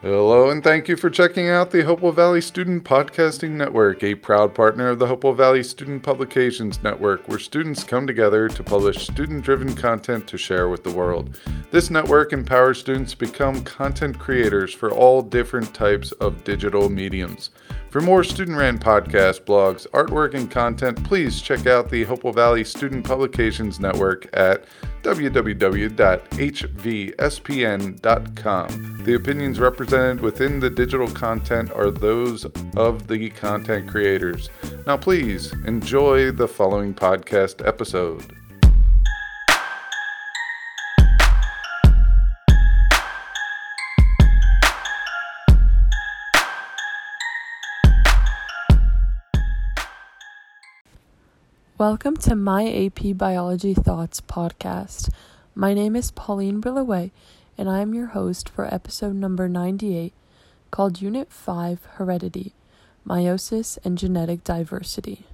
Hello, and thank you for checking out the Hopewell Valley Student Podcasting Network, a proud partner of the Hopewell Valley Student Publications Network, where students come together to publish student driven content to share with the world. This network empowers students to become content creators for all different types of digital mediums. For more student ran podcasts, blogs, artwork, and content, please check out the Hopewell Valley Student Publications Network at www.hvspn.com. The opinions represented within the digital content are those of the content creators. Now, please enjoy the following podcast episode. Welcome to my AP Biology Thoughts podcast. My name is Pauline Billaway, and I am your host for episode number 98 called Unit 5 Heredity, Meiosis, and Genetic Diversity.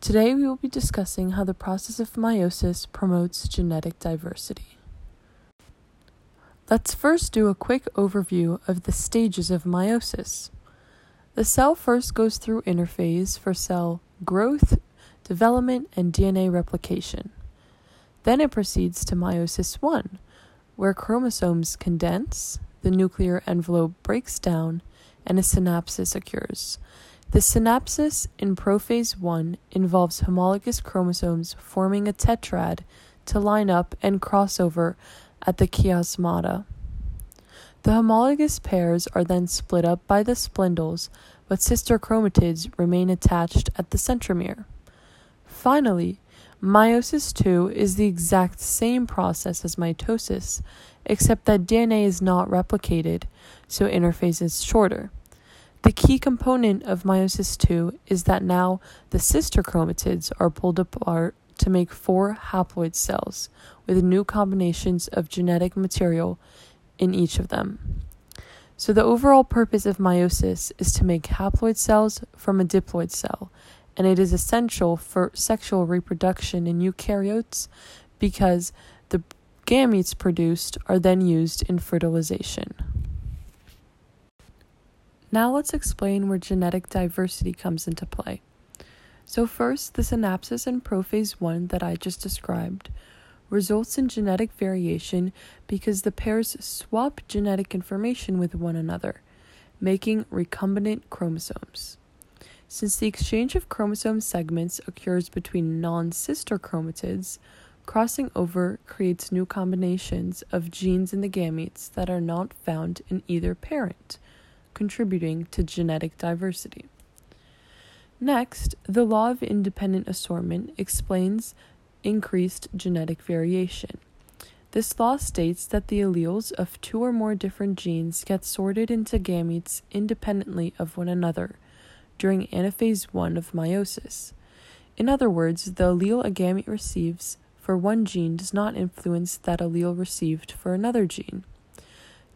Today we will be discussing how the process of meiosis promotes genetic diversity. Let's first do a quick overview of the stages of meiosis. The cell first goes through interphase for cell growth, development, and DNA replication. Then it proceeds to meiosis 1, where chromosomes condense, the nuclear envelope breaks down, and a synapsis occurs. The synapsis in prophase 1 involves homologous chromosomes forming a tetrad to line up and cross over at the chiasmata. The homologous pairs are then split up by the spindles, but sister chromatids remain attached at the centromere. Finally, meiosis II is the exact same process as mitosis, except that DNA is not replicated, so interphase is shorter. The key component of meiosis II is that now the sister chromatids are pulled apart to make four haploid cells with new combinations of genetic material in each of them. So, the overall purpose of meiosis is to make haploid cells from a diploid cell and it is essential for sexual reproduction in eukaryotes because the gametes produced are then used in fertilization. Now let's explain where genetic diversity comes into play. So, first, the synapsis in prophase 1 that I just described results in genetic variation because the pairs swap genetic information with one another, making recombinant chromosomes. Since the exchange of chromosome segments occurs between non sister chromatids, crossing over creates new combinations of genes in the gametes that are not found in either parent, contributing to genetic diversity. Next, the law of independent assortment explains increased genetic variation. This law states that the alleles of two or more different genes get sorted into gametes independently of one another during anaphase 1 of meiosis. In other words, the allele a gamete receives for one gene does not influence that allele received for another gene.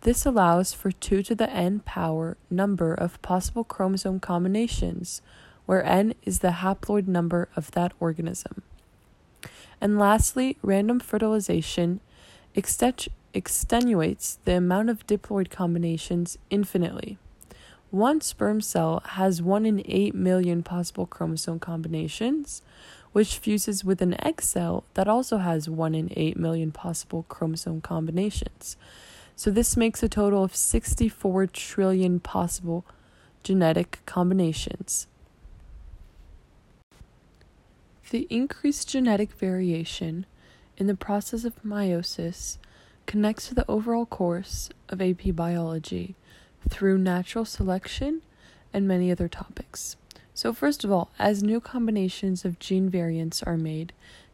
This allows for 2 to the n power number of possible chromosome combinations, where n is the haploid number of that organism. And lastly, random fertilization extenuates the amount of diploid combinations infinitely. One sperm cell has 1 in 8 million possible chromosome combinations, which fuses with an egg cell that also has 1 in 8 million possible chromosome combinations. So this makes a total of 64 trillion possible genetic combinations. The increased genetic variation in the process of meiosis connects to the overall course of AP biology through natural selection and many other topics. So, first of all, as new combinations of gene variants are made,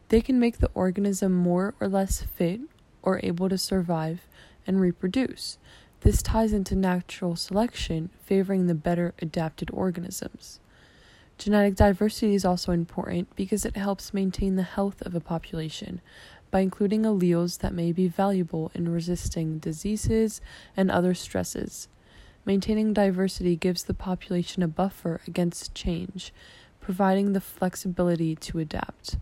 they can make the organism more or less fit or able to survive and reproduce. This ties into natural selection, favoring the better adapted organisms. Genetic diversity is also important because it helps maintain the health of a population by including alleles that may be valuable in resisting diseases and other stresses. Maintaining diversity gives the population a buffer against change, providing the flexibility to adapt.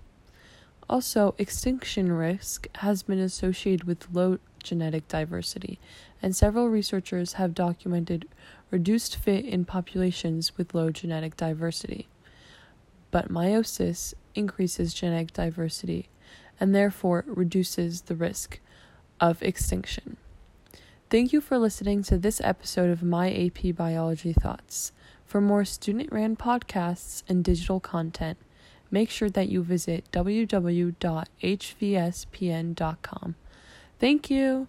Also, extinction risk has been associated with low genetic diversity, and several researchers have documented reduced fit in populations with low genetic diversity. But meiosis increases genetic diversity and therefore reduces the risk of extinction. Thank you for listening to this episode of My AP Biology Thoughts. For more student ran podcasts and digital content, make sure that you visit www.hvspn.com. Thank you.